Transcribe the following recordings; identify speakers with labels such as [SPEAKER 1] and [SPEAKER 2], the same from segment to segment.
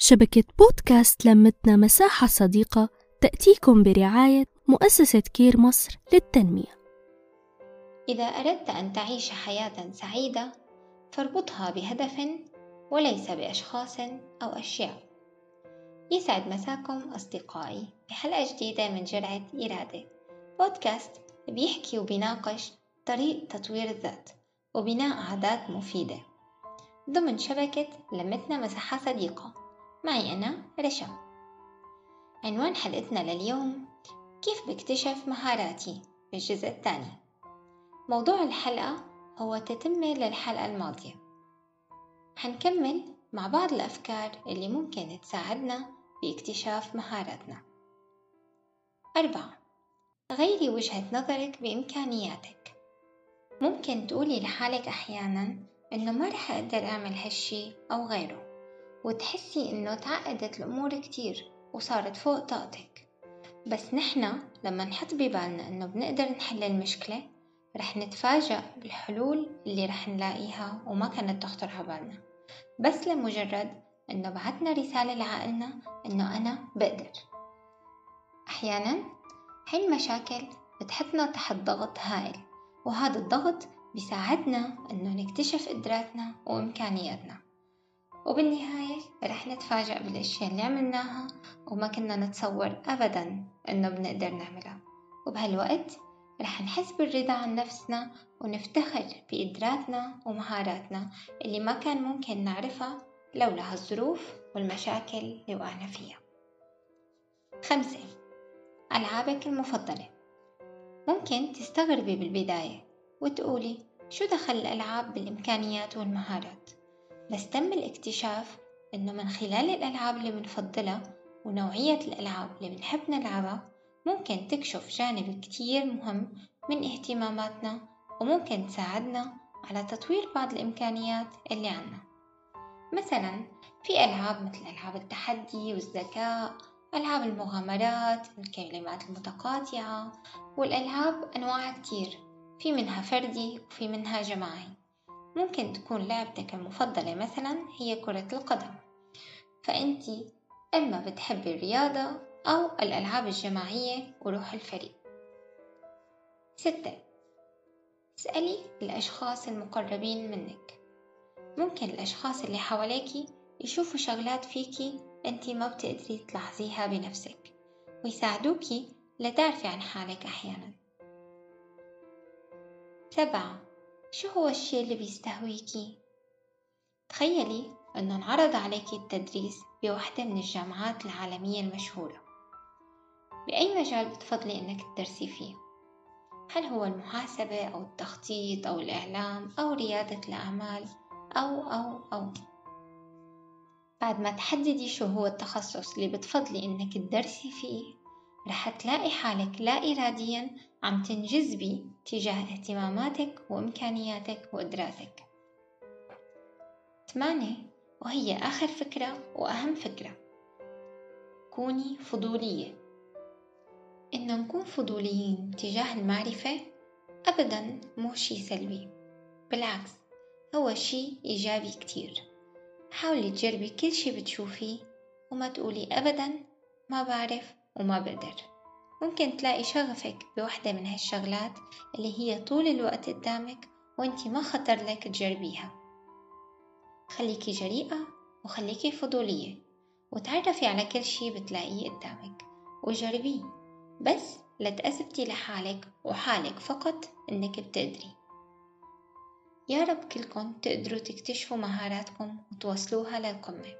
[SPEAKER 1] شبكة بودكاست لمتنا مساحة صديقة تأتيكم برعاية مؤسسة كير مصر للتنمية.
[SPEAKER 2] إذا أردت أن تعيش حياة سعيدة فاربطها بهدف وليس بأشخاص أو أشياء. يسعد مساكم أصدقائي بحلقة جديدة من جرعة إرادة بودكاست بيحكي وبيناقش طريق تطوير الذات وبناء عادات مفيدة ضمن شبكة لمتنا مساحة صديقة معي أنا رشا. عنوان حلقتنا لليوم كيف بكتشف مهاراتي في الجزء الثاني؟ موضوع الحلقة هو تتمة للحلقة الماضية. حنكمل مع بعض الأفكار اللي ممكن تساعدنا باكتشاف مهاراتنا. أربعة. غيري وجهة نظرك بإمكانياتك. ممكن تقولي لحالك أحيانا إنه ما رح أقدر أعمل هالشي أو غيره. وتحسي إنه تعقدت الأمور كتير وصارت فوق طاقتك. بس نحنا لما نحط ببالنا إنه بنقدر نحل المشكلة رح نتفاجأ بالحلول اللي رح نلاقيها وما كانت تخطر بالنا. بس لمجرد إنه بعتنا رسالة لعقلنا إنه أنا بقدر. أحيانا هاي المشاكل بتحطنا تحت ضغط هائل وهذا الضغط بيساعدنا إنه نكتشف قدراتنا وإمكانياتنا. وبالنهاية رح نتفاجأ بالأشياء اللي عملناها وما كنا نتصور أبدا إنه بنقدر نعملها. وبهالوقت رح نحس بالرضا عن نفسنا ونفتخر بقدراتنا ومهاراتنا اللي ما كان ممكن نعرفها لولا هالظروف والمشاكل اللي وقعنا فيها. خمسة ألعابك المفضلة. ممكن تستغربي بالبداية وتقولي شو دخل الألعاب بالإمكانيات والمهارات؟ بس تم الاكتشاف إنه من خلال الألعاب اللي بنفضلها ونوعية الألعاب اللي بنحب نلعبها ممكن تكشف جانب كتير مهم من اهتماماتنا وممكن تساعدنا على تطوير بعض الإمكانيات اللي عنا مثلا في ألعاب مثل ألعاب التحدي والذكاء ألعاب المغامرات الكلمات المتقاطعة والألعاب أنواع كتير في منها فردي وفي منها جماعي. ممكن تكون لعبتك المفضلة مثلا هي كرة القدم. فأنتي إما بتحبي الرياضة أو الألعاب الجماعية وروح الفريق. ستة اسألي الأشخاص المقربين منك. ممكن الأشخاص اللي حواليكي يشوفوا شغلات فيكي أنتي ما بتقدري تلاحظيها بنفسك ويساعدوكي لتعرفي عن حالك أحيانا. سبعة شو هو الشي اللي بيستهويكي؟ تخيلي أنه انعرض عليكي التدريس بوحدة من الجامعات العالمية المشهورة بأي مجال بتفضلي أنك تدرسي فيه؟ هل هو المحاسبة أو التخطيط أو الإعلام أو ريادة الأعمال أو أو أو بعد ما تحددي شو هو التخصص اللي بتفضلي إنك تدرسي فيه رح تلاقي حالك لا إراديا عم تنجذبي تجاه اهتماماتك وإمكانياتك وقدراتك. ثمانية وهي آخر فكرة وأهم فكرة. كوني فضولية. إنه نكون فضوليين تجاه المعرفة أبدا مو شي سلبي. بالعكس هو شي إيجابي كتير. حاولي تجربي كل شي بتشوفيه وما تقولي أبدا ما بعرف وما بقدر. ممكن تلاقي شغفك بوحدة من هالشغلات اللي هي طول الوقت قدامك وانتي ما خطر لك تجربيها. خليكي جريئة وخليكي فضولية وتعرفي على كل شي بتلاقيه قدامك وجربيه. بس لتأثبتي لحالك وحالك فقط إنك بتقدري. يا رب كلكم تقدروا تكتشفوا مهاراتكم وتوصلوها للقمة.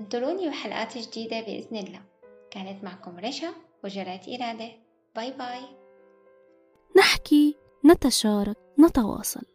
[SPEAKER 2] انطروني بحلقات جديدة بإذن الله. كانت معكم رشا وجرات إرادة. باي باي.
[SPEAKER 1] نحكي نتشارك نتواصل.